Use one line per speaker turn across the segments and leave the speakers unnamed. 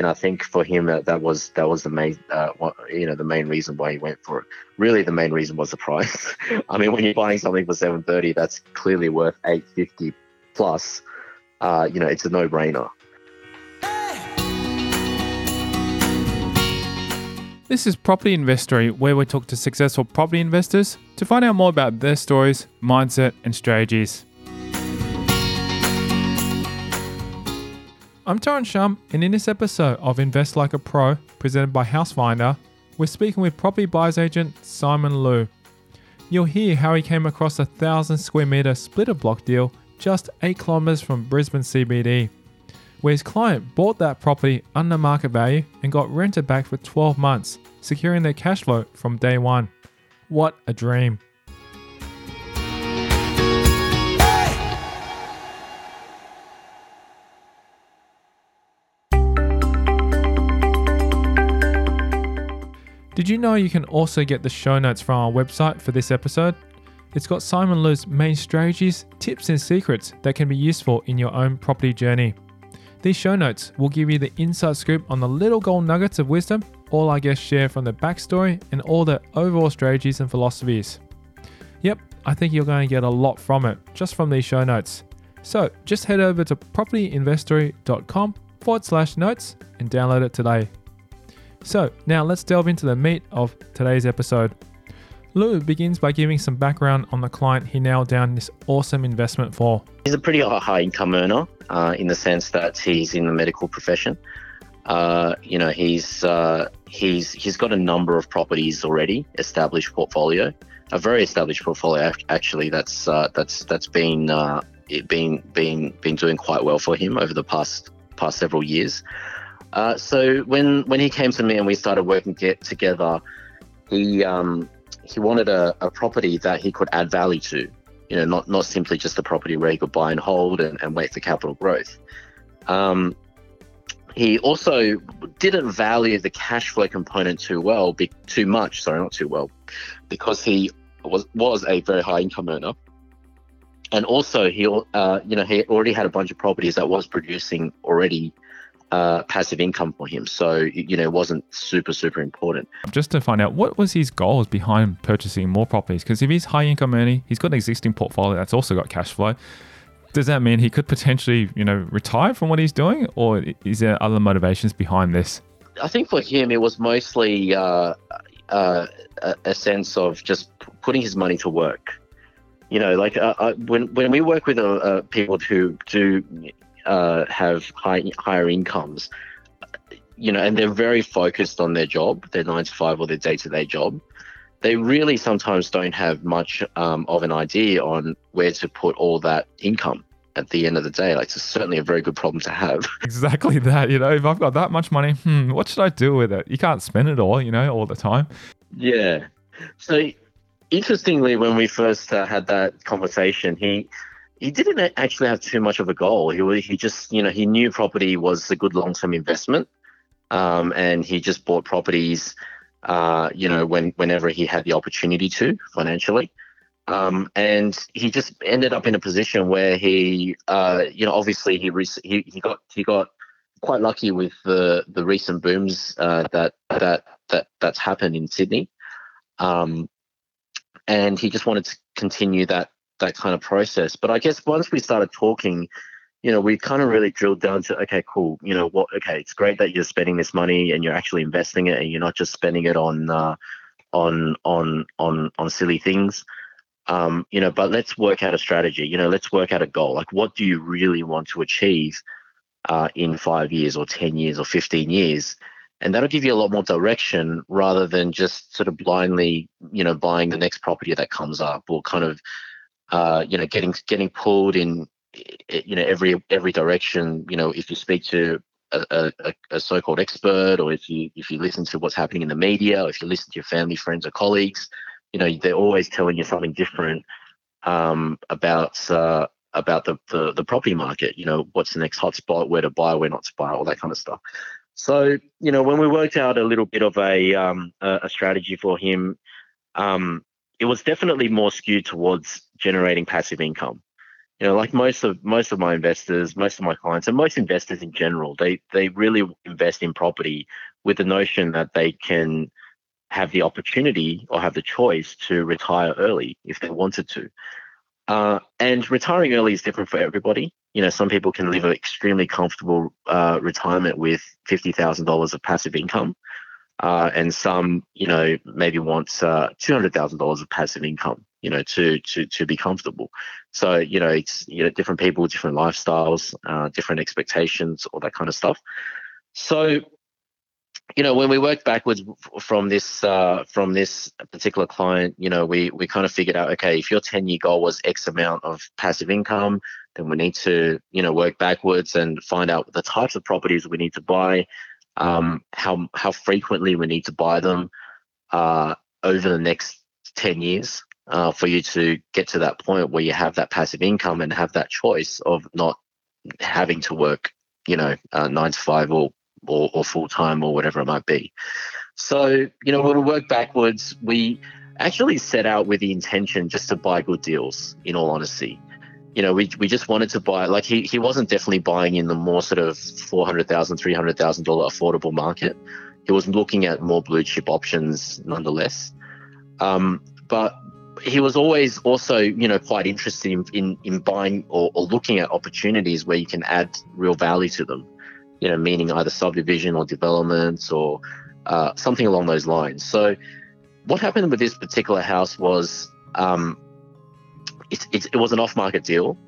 and I think for him that, that was that was the main uh, you know the main reason why he went for it. Really, the main reason was the price. I mean, when you're buying something for 730, that's clearly worth 850 plus. Uh, you know, it's a no-brainer.
This is Property Investory, where we talk to successful property investors to find out more about their stories, mindset, and strategies. I'm Tyrone Shum, and in this episode of Invest Like a Pro, presented by Housefinder, we're speaking with property buyers agent Simon Loo. You'll hear how he came across a thousand square meter splitter block deal just 8 kilometers from Brisbane CBD, where his client bought that property under market value and got rented back for 12 months, securing their cash flow from day one. What a dream! Did you know you can also get the show notes from our website for this episode? It's got Simon Loo's main strategies, tips, and secrets that can be useful in your own property journey. These show notes will give you the inside scoop on the little gold nuggets of wisdom all our guests share from their backstory and all their overall strategies and philosophies. Yep, I think you're going to get a lot from it just from these show notes. So just head over to propertyinvestory.com forward slash notes and download it today. So, now let's delve into the meat of today's episode. Loo begins by giving some background on the client he nailed down this awesome investment for.
He's a pretty high income earner uh, in the sense that he's in the medical profession. Uh, you know, he's uh, he's he's got a number of properties already, established portfolio, a very established portfolio actually. That's uh, that's that's been uh, been been been doing quite well for him over the past past several years. Uh, so when when he came to me and we started working get together, he um, he wanted a, a property that he could add value to. You know, not not simply just a property where he could buy and hold and, and wait for capital growth. Um, he also didn't value the cash flow component too well, be, too much. Sorry, not too well, because he was was a very high income earner, and also he uh, you know he already had a bunch of properties that was producing already uh, passive income for him. So, you know, it wasn't super, super important.
Just to find out, what was his goals behind purchasing more properties? Because if he's high income earning, he's got an existing portfolio that's also got cash flow. Does that mean he could potentially, you know, retire from what he's doing? Or is there other motivations behind this?
I think for him, it was mostly uh, uh, a sense of just putting his money to work. You know, like uh, uh when when we work with uh, uh, people who do uh, have high higher incomes, you know, and they're very focused on their job, their nine to five or their day to day job. They really sometimes don't have much um, of an idea on where to put all that income at the end of the day. Like, it's certainly a very good problem to have.
Exactly that. You know, if I've got that much money, hmm, what should I do with it? You can't spend it all, you know, all the time.
Yeah. So, interestingly, when we first uh, had that conversation, he he didn't actually have too much of a goal. He he just you know he knew property was a good long term investment, um, and he just bought properties, uh, you know, when whenever he had the opportunity to financially. Um, and he just ended up in a position where he, uh, you know, obviously he, re- he he got he got quite lucky with the the recent booms uh, that that that that's happened in Sydney, um, and he just wanted to continue that that kind of process. But I guess once we started talking, you know, we kind of really drilled down to okay, cool. You know, what? Okay, it's great that you're spending this money and you're actually investing it, and you're not just spending it on uh, on on on on silly things. Um, you know, but let's work out a strategy. You know, let's work out a goal. Like, what do you really want to achieve uh, in five years, or ten years, or fifteen years? And that'll give you a lot more direction rather than just sort of blindly, you know, buying the next property that comes up or kind of uh, you know, getting getting pulled in, you know, every every direction. You know, if you speak to a, a, a, so-called expert, or if you if you listen to what's happening in the media, or if you listen to your family, friends, or colleagues, you know, they're always telling you something different um, about uh, about the, the the property market. You know, what's the next hot spot, where to buy, where not to buy, all that kind of stuff. So, you know, when we worked out a little bit of a um, a, strategy for him, um, it was definitely more skewed towards generating passive income. you know, like most of most of my investors, most of my clients, and most investors in general, they they really invest in property with the notion that they can have the opportunity or have the choice to retire early if they wanted to. Uh, and retiring early is different for everybody. You know, some people can live an extremely comfortable uh, retirement with fifty thousand dollars of passive income, uh, and some, you know, maybe wants uh, two hundred thousand dollars of passive income you know, to to to be comfortable. So you know, it's you know different people, different lifestyles, uh, different expectations, all that kind of stuff. So you know, when we worked backwards from this uh, from this particular client, you know, we we kind of figured out, okay, if your ten year goal was X amount of passive income, then we need to you know work backwards and find out the types of properties we need to buy, um, how how frequently we need to buy them uh, over the next ten years, uh, for you to get to that point where you have that passive income and have that choice of not having to work, you know, uh, nine to five or or, or full time or whatever it might be. So, you know, when we work backwards, we actually set out with the intention just to buy good deals, in all honesty. You know, we, we just wanted to buy, like, he, he wasn't definitely buying in the more sort of $400,000, $300,000 affordable market. He was looking at more blue chip options nonetheless. Um, but he was always also, you know, quite interested in in, in buying or, or, looking at opportunities where you can add real value to them. You know, meaning either subdivision or developments or uh, something along those lines. So, what happened with this particular house was um, it, it, it was an off-market deal.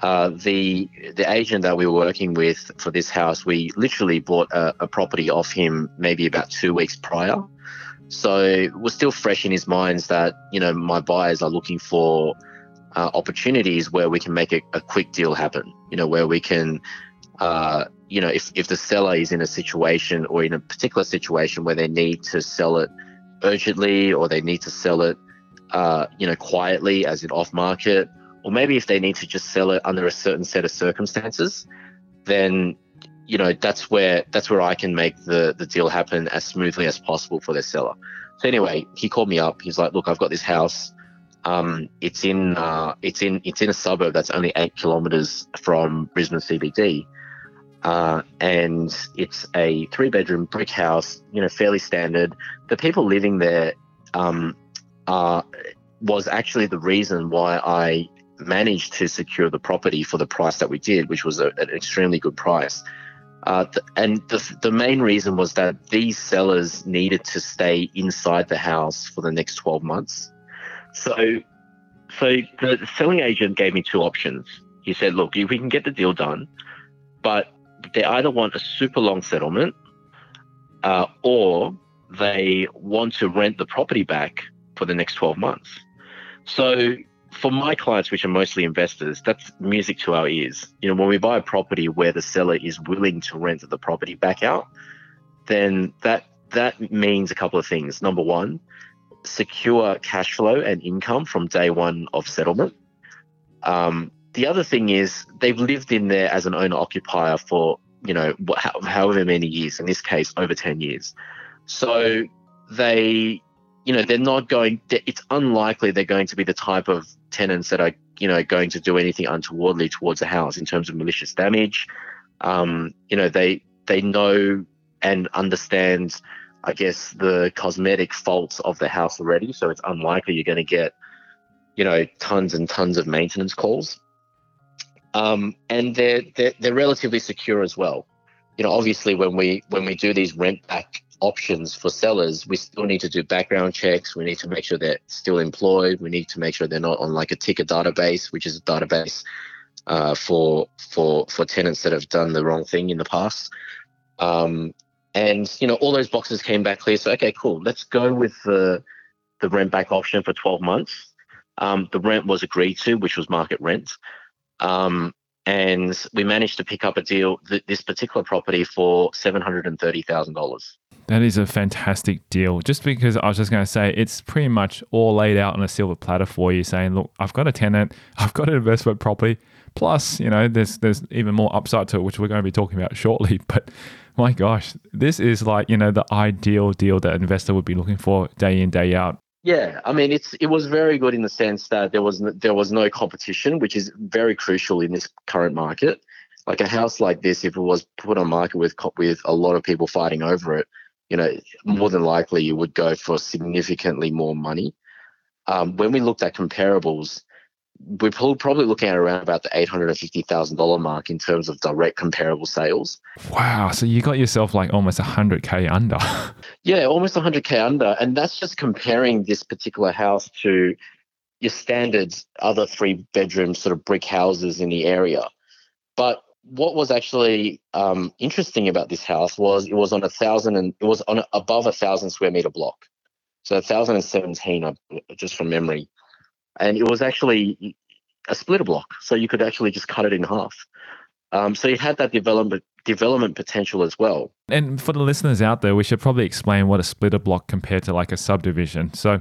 Uh, the the agent that we were working with for this house, we literally bought a, a property off him maybe about two weeks prior. So we're still fresh in his minds that, you know, my buyers are looking for uh, opportunities where we can make a, a, quick deal happen, you know, where we can, uh, you know, if, if the seller is in a situation or in a particular situation where they need to sell it urgently or they need to sell it, uh, you know, quietly as in off market, or maybe if they need to just sell it under a certain set of circumstances, then you know that's where that's where I can make the the deal happen as smoothly as possible for the seller. So anyway, he called me up. He's like, "Look, I've got this house. Um, it's in uh, it's in it's in a suburb that's only eight kilometers from Brisbane CBD, uh, and it's a three bedroom brick house. You know, fairly standard. The people living there um, was actually the reason why I managed to secure the property for the price that we did, which was a, an extremely good price. Uh, and the, the main reason was that these sellers needed to stay inside the house for the next 12 months. So, so the selling agent gave me two options. He said, look, we can get the deal done, but they either want a super long settlement uh, or they want to rent the property back for the next 12 months. So for my clients, which are mostly investors, that's music to our ears. You know, when we buy a property where the seller is willing to rent the property back out, then that that means a couple of things. Number one, secure cash flow and income from day one of settlement. Um, the other thing is they've lived in there as an owner occupier for you know however many years. In this case, over ten years. So they you know, they're not going, it's unlikely they're going to be the type of tenants that are, you know, going to do anything untowardly towards a house in terms of malicious damage. Um, you know, they, they know and understand, I guess, the cosmetic faults of the house already. So it's unlikely you're going to get, you know, tons and tons of maintenance calls. Um, and they're, they're, they're relatively secure as well. You know, obviously when we, when we do these rent back options for sellers, we still need to do background checks. We need to make sure they're still employed. We need to make sure they're not on like a TICA database, which is a database uh, for for for tenants that have done the wrong thing in the past. Um, and you know, all those boxes came back clear. So okay, cool. Let's go with the the rent back option for 12 months. Um, the rent was agreed to, which was market rent. Um, and we managed to pick up a deal, th- this particular property, for $730,000.
That is a fantastic deal. Just because I was just going to say, it's pretty much all laid out on a silver platter for you, saying, "Look, I've got a tenant, I've got an investment property. Plus, you know, there's there's even more upside to it, which we're going to be talking about shortly. But my gosh, this is like you know the ideal deal that an investor would be looking for day in day out.
Yeah, I mean it's it was very good in the sense that there was there was no competition, which is very crucial in this current market. Like a house like this, if it was put on market with with a lot of people fighting over it, you know, more than likely you would go for significantly more money. Um, when we looked at comparables, we're probably looking at around about the eight hundred and fifty thousand dollar mark in terms of direct comparable sales.
Wow! So you got yourself like almost hundred k under.
yeah, almost hundred k under, and that's just comparing this particular house to your standard other three bedroom sort of brick houses in the area. But what was actually um, interesting about this house was it was on a thousand and it was on a, above a thousand square meter block, so a thousand and seventeen, just from memory and it was actually a splitter block, so you could actually just cut it in half. Um, so it had that development development potential as well.
And for the listeners out there, we should probably explain what a splitter block compared to like a subdivision. So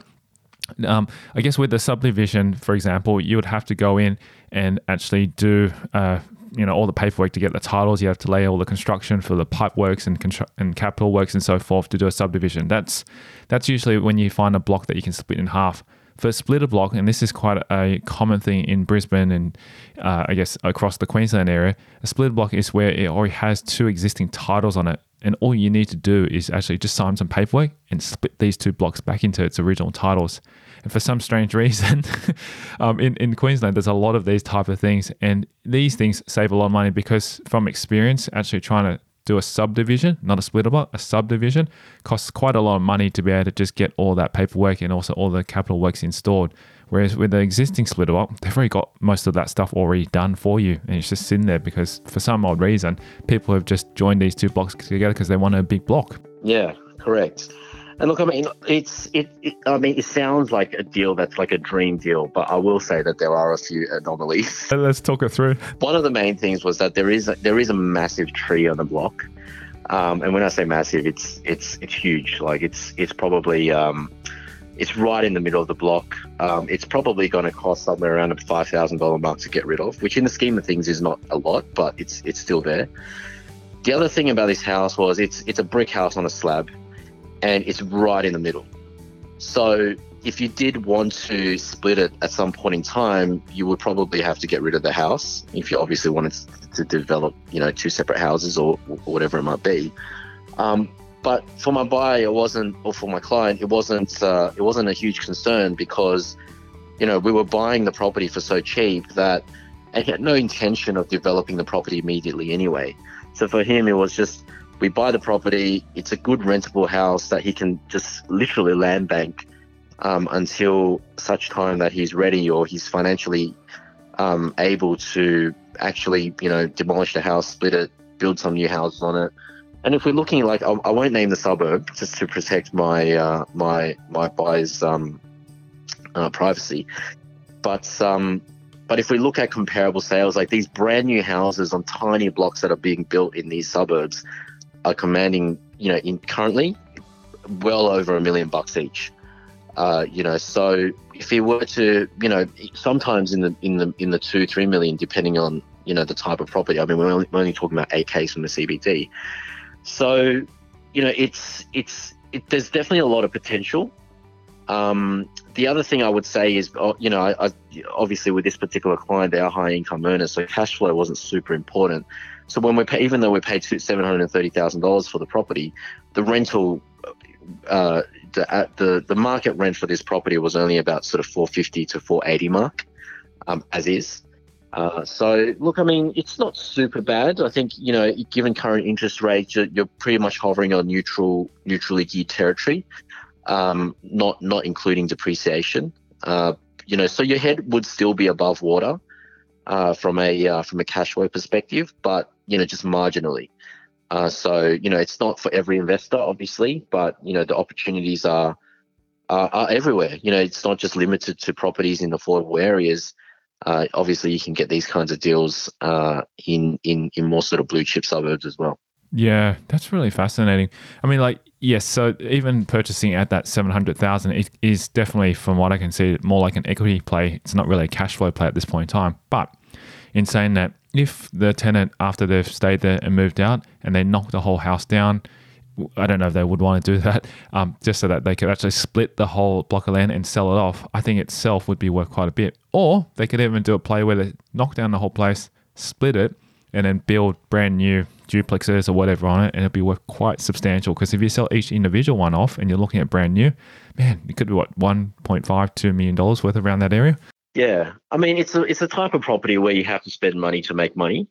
um, I guess with the subdivision, for example, you would have to go in and actually do uh, you know all the paperwork to get the titles. You have to lay all the construction for the pipe works and constru- and capital works and so forth to do a subdivision. That's that's usually when you find a block that you can split in half for a splitter block, and this is quite a common thing in Brisbane and uh, I guess across the Queensland area, a splitter block is where it already has two existing titles on it. And all you need to do is actually just sign some paperwork and split these two blocks back into its original titles. And for some strange reason, um, in, in Queensland, there's a lot of these type of things. And these things save a lot of money because from experience, actually trying to do a subdivision, not a splitter block, a subdivision costs quite a lot of money to be able to just get all that paperwork and also all the capital works installed. Whereas with the existing splitter block, they've already got most of that stuff already done for you, and it's just sitting there because for some odd reason, people have just joined these two blocks together because they want a big block.
Yeah, correct. And look, I mean, it's it, it, I mean, it sounds like a deal that's like a dream deal, but I will say that there are a few anomalies.
Let's talk it through.
One of the main things was that there is a, there is a massive tree on the block, um, and when I say massive, it's it's it's huge. Like it's it's probably um, it's right in the middle of the block. Um, it's probably going to cost somewhere around a five thousand dollar mark to get rid of, which in the scheme of things is not a lot, but it's it's still there. The other thing about this house was it's it's a brick house on a slab and it's right in the middle. So if you did want to split it at some point in time, you would probably have to get rid of the house if you obviously wanted to develop, you know, two separate houses or, whatever it might be. Um, but for my buyer, it wasn't, or for my client, it wasn't, uh, it wasn't a huge concern because, you know, we were buying the property for so cheap that, and he had no intention of developing the property immediately anyway. So for him, it was just we buy the property. It's a good rentable house that he can just literally land bank um, until such time that he's ready or he's financially um, able to actually, you know, demolish the house, split it, build some new houses on it. And if we're looking like, I, I won't name the suburb just to protect my uh, my my buyer's um, uh, privacy, but um, but if we look at comparable sales, like these brand new houses on tiny blocks that are being built in these suburbs, are commanding, you know, in currently well over a million bucks each. Uh, you know, so if he were to, you know, sometimes in the in the in the two three million, depending on you know the type of property. I mean, we're only, we're only talking about eight Ks from the CBD. So, you know, it's it's it, there's definitely a lot of potential. Um, the other thing I would say is, uh, you know, I, I, obviously with this particular client, they are high income earners, so cash flow wasn't super important. So when we pay, even though we paid seven hundred and thirty thousand dollars for the property, the rental, uh, the, uh, the the market rent for this property was only about sort of four fifty to four eighty mark, um, as is. Uh, so look, I mean, it's not super bad. I think you know, given current interest rates, you're, you're pretty much hovering on neutral, neutrally geared territory, um, not not including depreciation. Uh, you know, so your head would still be above water uh, from a uh, from a cash flow perspective, but you know, just marginally. Uh, so, you know, it's not for every investor, obviously, but, you know, the opportunities are, are, are everywhere. You know, it's not just limited to properties in affordable areas. Uh, obviously, you can get these kinds of deals uh, in, in, in more sort of blue chip suburbs as well.
Yeah, that's really fascinating. I mean, like, yes, so even purchasing at that 700,000 it is definitely, from what I can see, more like an equity play. It's not really a cash flow play at this point in time. But in saying that, if the tenant, after they've stayed there and moved out and they knock the whole house down,
I don't know if they would want to do that, um, just so that they could actually split the whole block of land and sell it off. I think itself would be worth quite a bit. Or they could even do a play where they knock down the whole place, split it, and then build brand new duplexes or whatever on it, and it'd be worth quite substantial. Because if you sell each individual one off and you're looking at brand new, man, it could be what 1.5, 2 million dollars worth around that area.
Yeah, I mean it's a it's a type of property where you have to spend money to make money,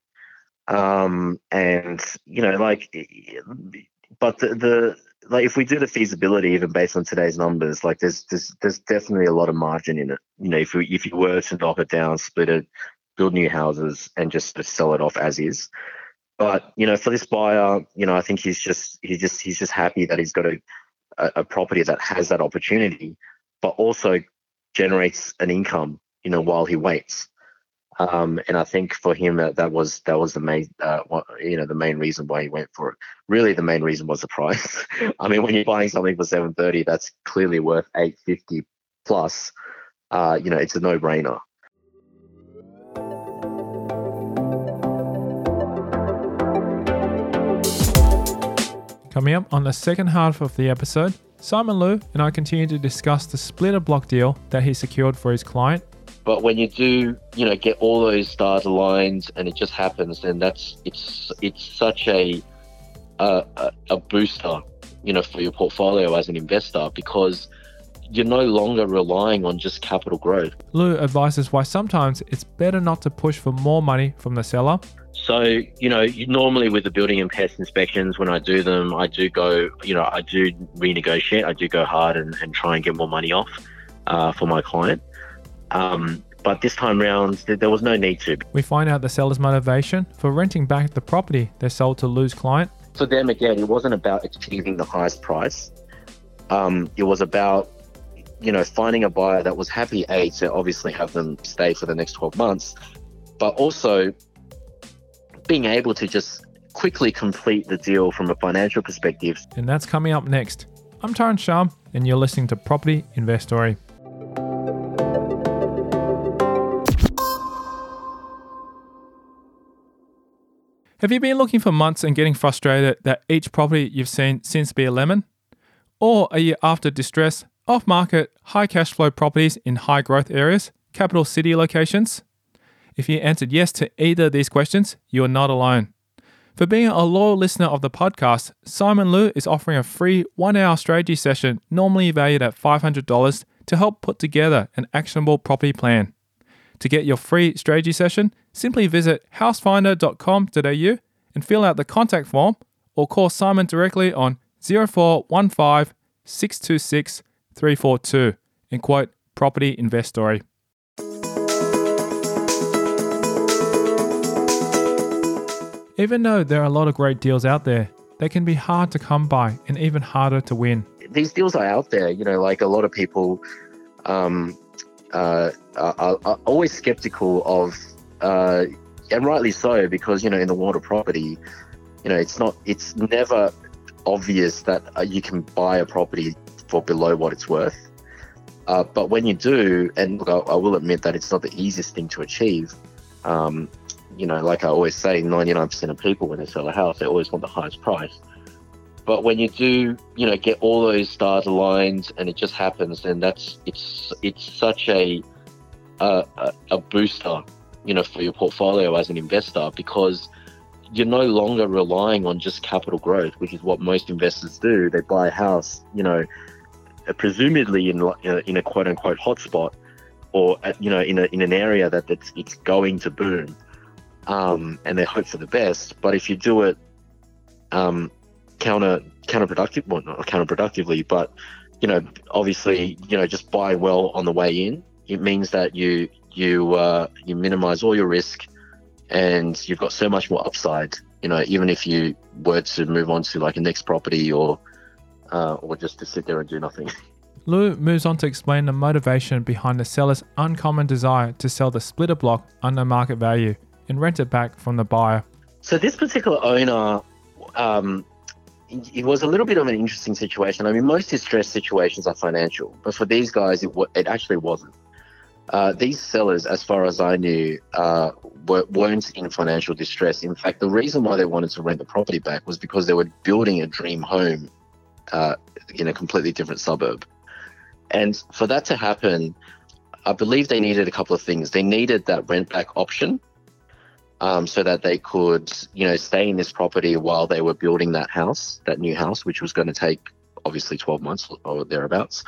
um, and you know like, but the, the like if we do the feasibility even based on today's numbers, like there's there's there's definitely a lot of margin in it. You know, if we if you were to knock it down, split it, build new houses, and just sell it off as is. But you know, for this buyer, you know, I think he's just he's just he's just happy that he's got a a, property that has that opportunity, but also generates an income you know, while he waits. Um, and I think for him that, that was that was the main uh, you know the main reason why he went for it. Really, the main reason was the price. I mean, when you're buying something for seven thirty, that's clearly worth eight fifty plus. Uh, you know, it's a no brainer.
Coming up on the second half of the episode, Simon Loo and I continue to discuss the splitter block deal that he secured for his client
but when you do, you know, get all those stars aligned and it just happens, then that's it's it's such a a, a booster, you know, for your portfolio as an investor because you're no longer relying on just capital growth.
Loo advises why sometimes it's better not to push for more money from the seller.
So, you know, normally with the building and pest inspections, when I do them, I do go, you know, I do renegotiate, I do go hard and, and try and get more money off uh, for my client. Um, but this time round, there was no need to.
We find out the seller's motivation for renting back the property they sold to Loo's client.
For them, again, it wasn't about achieving the highest price. Um, it was about, you know, finding a buyer that was happy, A, to obviously have them stay for the next 12 months, but also being able to just quickly complete the deal from a financial perspective.
And that's coming up next. I'm Tyrone Shum, and you're listening to Property Investory. Have you been looking for months and getting frustrated that each property you've seen seems to be a lemon? Or are you after distress, off market, high cash flow properties in high growth areas, capital city locations? If you answered yes to either of these questions, you are not alone. For being a loyal listener of the podcast, Simon Loo is offering a free one hour strategy session, normally valued at $500, to help put together an actionable property plan. To get your free strategy session, simply visit housefinder.com.au and fill out the contact form or call Simon directly on 0415 626 342 and quote Property Investory. Even though there are a lot of great deals out there, they can be hard to come by and even harder to win.
These deals are out there, you know, like a lot of people um, uh, are, are, always skeptical of, uh, and rightly so, because you know in the world of property, you know it's not, it's never obvious that uh, you can buy a property for below what it's worth. Uh, but when you do, and look, I, I, will admit that it's not the easiest thing to achieve. Um, you know, like I always say, 99% of people when they sell a house, they always want the highest price. But when you do, you know, get all those stars aligned and it just happens, then that's it's it's such a a, a booster, you know, for your portfolio as an investor because you're no longer relying on just capital growth, which is what most investors do. They buy a house, you know, presumably in in a quote unquote hotspot, or you know, in a in an area that it's it's going to boom, um, and they hope for the best. But if you do it, um, counter counterproductive, well, not counterproductively, but you know, obviously, you know, just buy well on the way in. It means that you you uh, you minimize all your risk, and you've got so much more upside. You know, even if you were to move on to like a next property or uh, or just to sit there and do nothing.
Loo moves on to explain the motivation behind the seller's uncommon desire to sell the splitter block under market value and rent it back from the buyer.
So this particular owner um, it was a little bit of an interesting situation. I mean, most distressed situations are financial, but for these guys, it, it actually wasn't. Uh, these sellers, as far as I knew, uh, weren't in financial distress. In fact, the reason why they wanted to rent the property back was because they were building a dream home uh, in a completely different suburb. And for that to happen, I believe they needed a couple of things. They needed that rent back option um, so that they could, you know, stay in this property while they were building that house, that new house, which was going to take obviously 12 months or thereabouts.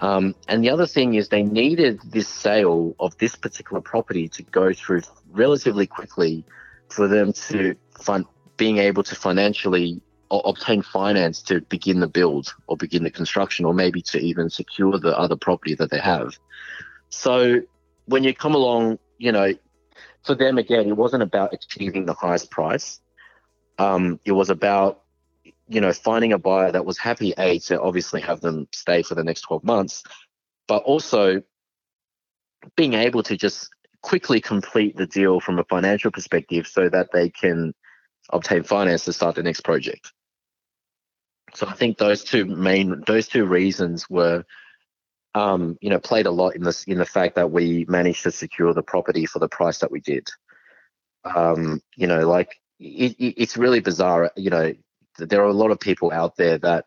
Um, and the other thing is they needed this sale of this particular property to go through relatively quickly for them to fund being able to financially obtain finance to begin the build or begin the construction or maybe to even secure the other property that they have. So when you come along, you know, for them again, it wasn't about achieving the highest price. Um, it was about you know, finding a buyer that was happy, A, to obviously have them stay for the next 12 months, but also being able to just quickly complete the deal from a financial perspective so that they can obtain finance to start the next project. So I think those two main, those two reasons were, um, you know, played a lot in this, in the fact that we managed to secure the property for the price that we did. Um, you know, like it, it, it's really bizarre. You know, there are a lot of people out there that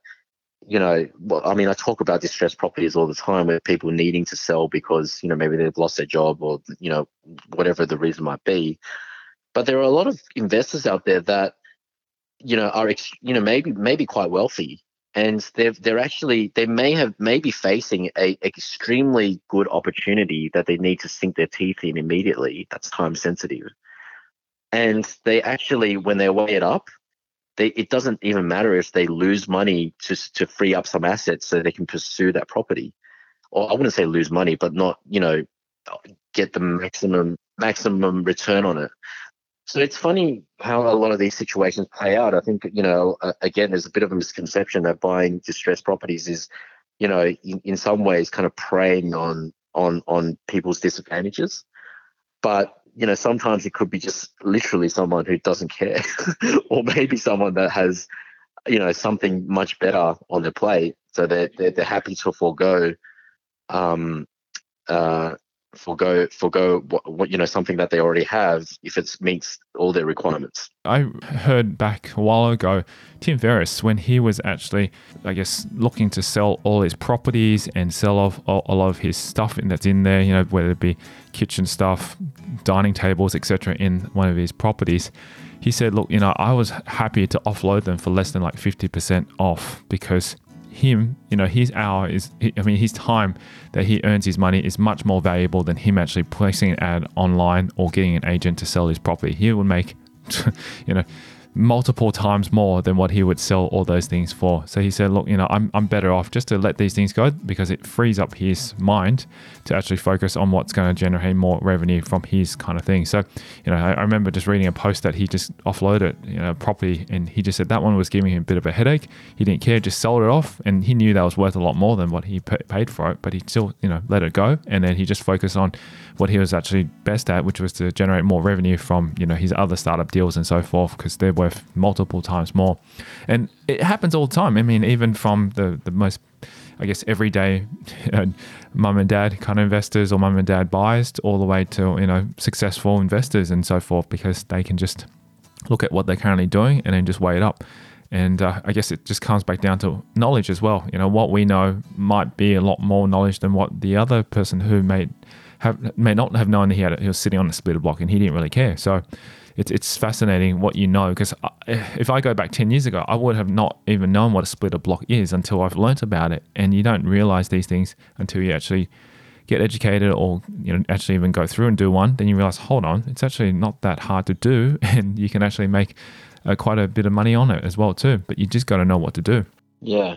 you know, well, I mean, I talk about distressed properties all the time where people needing to sell because, you know, maybe they've lost their job or, you know, whatever the reason might be. But there are a lot of investors out there that, you know, are, you know, maybe, maybe quite wealthy and they're, they're actually, they may have, maybe facing a extremely good opportunity that they need to sink their teeth in immediately. That's time sensitive. And they actually, when they weigh it up, they, it doesn't even matter if they lose money to to free up some assets so they can pursue that property. Or I wouldn't say lose money, but not you know get the maximum maximum return on it. So it's funny how a lot of these situations play out. I think you know again, there's a bit of a misconception that buying distressed properties is you know in, in some ways kind of preying on on on people's disadvantages, but you know, sometimes it could be just literally someone who doesn't care, or maybe someone that has, you know, something much better on their plate, so they're they're, they're happy to forego, um, uh, forego forego what, what, you know something that they already have if it meets all their requirements.
I heard back a while ago Tim Ferriss when he was actually I guess looking to sell all his properties and sell off all, all of his stuff that's in there, you know, whether it be kitchen stuff, dining tables, etc. in one of his properties. He said, "Look, you know, I was happy to offload them for less than like 50% off because him, you know, his hour is, I mean, his time that he earns his money is much more valuable than him actually placing an ad online or getting an agent to sell his property. He would make, you know, multiple times more than what he would sell all those things for. So he said, look, you know, I'm, I'm better off just to let these things go because it frees up his mind to actually focus on what's going to generate more revenue from his kind of thing. So, you know, I, I remember just reading a post that he just offloaded, you know, property and he just said that one was giving him a bit of a headache. He didn't care, just sold it off and he knew that was worth a lot more than what he paid for it, but he still, you know, let it go. And then he just focused on what he was actually best at, which was to generate more revenue from, you know, his other startup deals and so forth because they're worth multiple times more. And it happens all the time. I mean, even from the, the most, I guess, everyday uh, mum and dad kind of investors or mum and dad buyers all the way to, you know, successful investors and so forth because they can just look at what they're currently doing and then just weigh it up. And uh, I guess it just comes back down to knowledge as well. You know, what we know might be a lot more knowledge than what the other person who may have may not have known he had it. he was sitting on a splitter block and he didn't really care. So it's it's fascinating what you know because if I go back ten years ago, I would have not even known what a splitter block is until I've learnt about it. And you don't realize these things until you actually get educated or you know actually even go through and do one. Then you realize, hold on, it's actually not that hard to do, and you can actually make uh, quite a bit of money on it as well too. But you just got to know what to do.
Yeah,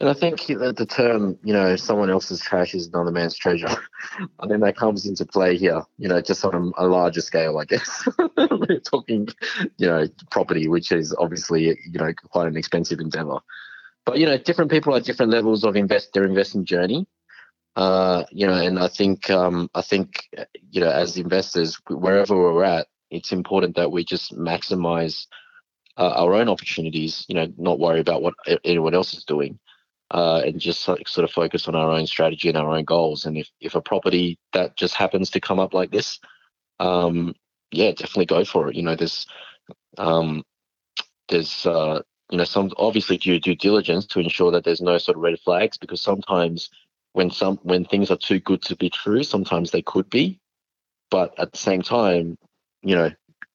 and I think that the term, you know, someone else's trash is another man's treasure. I think that comes into play here, you know, just on a, larger scale, I guess. We're talking, you know, property, which is obviously, you know, quite an expensive endeavor. But, you know, different people at different levels of invest their investing journey. Uh, you know, and I think, um, I think, you know, as investors, wherever we're at, it's important that we just maximize uh, our own opportunities, you know, not worry about what anyone else is doing uh, and just sort of focus on our own strategy and our own goals. And if, if a property that just happens to come up like this, um, yeah, definitely go for it. You know, there's um, there's uh, you know some obviously due due diligence to ensure that there's no sort of red flags because sometimes when some when things are too good to be true, sometimes they could be, but at the same time, you know,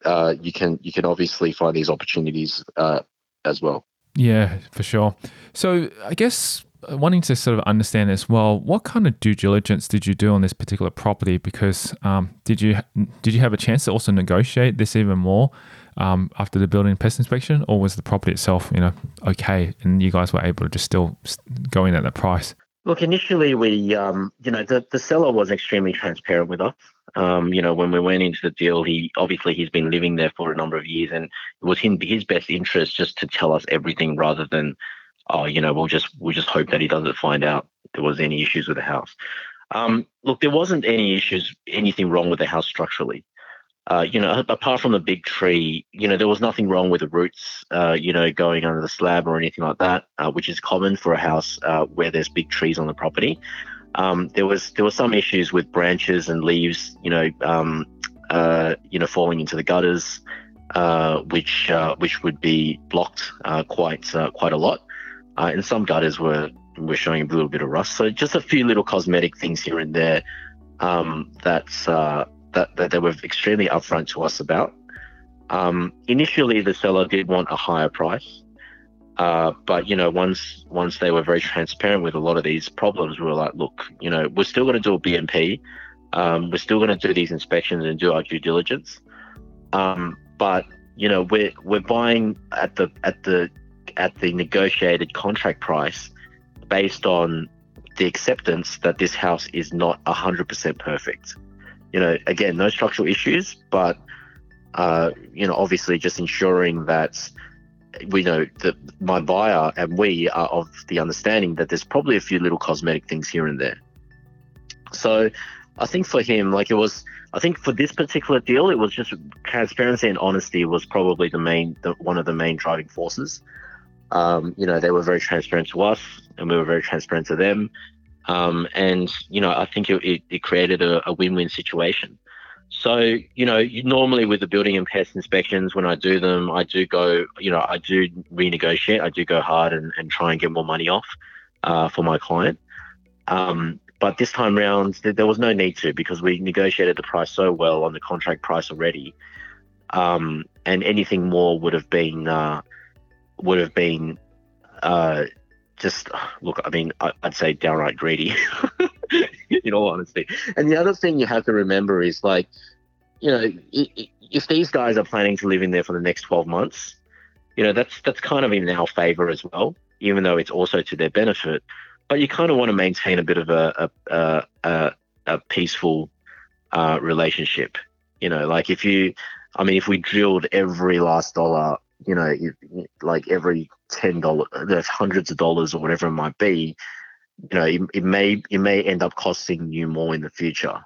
uh, you can you can obviously find these opportunities uh, as well.
Yeah, for sure. So I guess uh, wanting to sort of understand as well, what kind of due diligence did you do on this particular property? Because um, did you did you have a chance to also negotiate this even more um, after the building pest inspection, or was the property itself, you know, okay, and you guys were able to just still go in at the price?
Look, initially we, um, you know, the, the seller was extremely transparent with us. Um, you know, when we went into the deal, he obviously he's been living there for a number of years, and it was in his best interest just to tell us everything rather than, oh, you know, we'll just we'll just hope that he doesn't find out there was any issues with the house. Um, look, there wasn't any issues, anything wrong with the house structurally. Uh, you know, apart from the big tree, you know, there was nothing wrong with the roots, uh, you know, going under the slab or anything like that, uh, which is common for a house uh, where there's big trees on the property. Um, there was there were some issues with branches and leaves, you know, um, uh, you know, falling into the gutters, uh, which which would be blocked quite quite a lot, and some gutters were were showing a little bit of rust. So just a few little cosmetic things here and there um, that, that they were extremely upfront to us about. Um, initially, the seller did want a higher price, uh, but you know, once once they were very transparent with a lot of these problems, we were like, look, you know, we're still going to do a BMP, um, we're still going to do these inspections and do our due diligence, um, but you know, we're we're buying at the at the at the negotiated contract price based on the acceptance that this house is not 100% perfect. You know, again, no structural issues, but uh, you know, obviously just ensuring that we know that my buyer and we are of the understanding that there's probably a few little cosmetic things here and there. So I think for him, like it was, I think for this particular deal, it was just transparency and honesty was probably the main, the, one of the main driving forces. Um, you know, they were very transparent to us and we were very transparent to them. Um, and, you know, I think it, it, it created a, a win win situation. So, you know, normally with the building and pest inspections, when I do them, I do go, you know, I do renegotiate, I do go hard and, and try and get more money off uh, for my client. Um, but this time round, there was no need to because we negotiated the price so well on the contract price already. Um, and anything more would have been, uh, would have been, uh, just look, I mean, I'd say downright greedy, in all honesty. And the other thing you have to remember is like, you know, if these guys are planning to live in there for the next 12 months, you know, that's that's kind of in our favor as well, even though it's also to their benefit. But you kind of want to maintain a bit of a a, a, a peaceful uh, relationship. You know, like if you, I mean, if we drilled every last dollar you know, like every ten dollars, hundreds of dollars or whatever it might be. You know, it, it may it may end up costing you more in the future.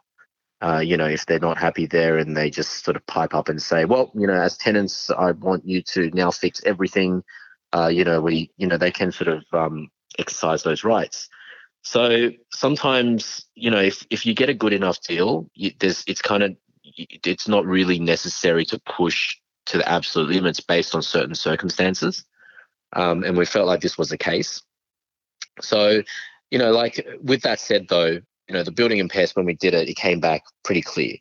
Uh, you know, if they're not happy there and they just sort of pipe up and say, well, you know, as tenants, I want you to now fix everything. Uh, you know, we, you know, they can sort of um, exercise those rights. So sometimes, you know, if, if you get a good enough deal, you, there's it's kind of it's not really necessary to push to the absolute limits based on certain circumstances. Um, and we felt like this was the case. So, you know, like with that said, though, you know, the building pest, when we did it, it came back pretty clear.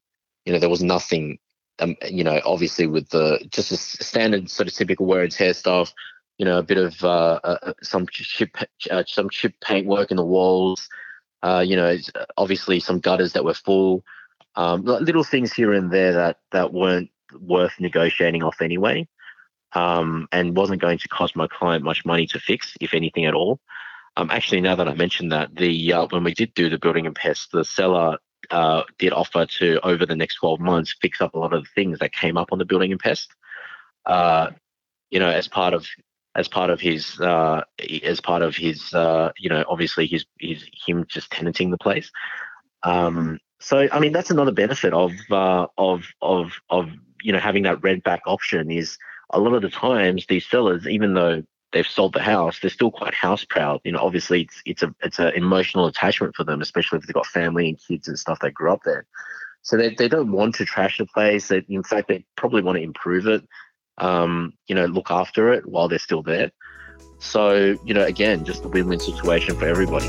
You know, there was nothing, um, you know, obviously with the just a standard sort of typical wear and tear stuff, you know, a bit of uh, uh, uh some chip, uh, some chip paint work in the walls, uh, you know, obviously some gutters that were full, um, little things here and there that that weren't worth negotiating off anyway, um, and wasn't going to cost my client much money to fix, if anything at all. Um, actually, now that I mentioned that, the uh, when we did do the building and pest, the seller uh, did offer to over the next 12 months fix up a lot of the things that came up on the building and pest. Uh, you know, as part of as part of his uh, as part of his uh, you know obviously his his him just tenanting the place. Um, so I mean that's another benefit of uh, of of of you know having that rent back option is a lot of the times these sellers, even though they've sold the house, they're still quite house proud. You know, obviously it's it's a it's an emotional attachment for them, especially if they've got family and kids and stuff that grew up there. So they, they don't want to trash the place. They, in fact, they probably want to improve it, um, you know, look after it while they're still there. So, you know, again, just a win win situation for everybody.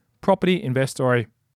Property Investory.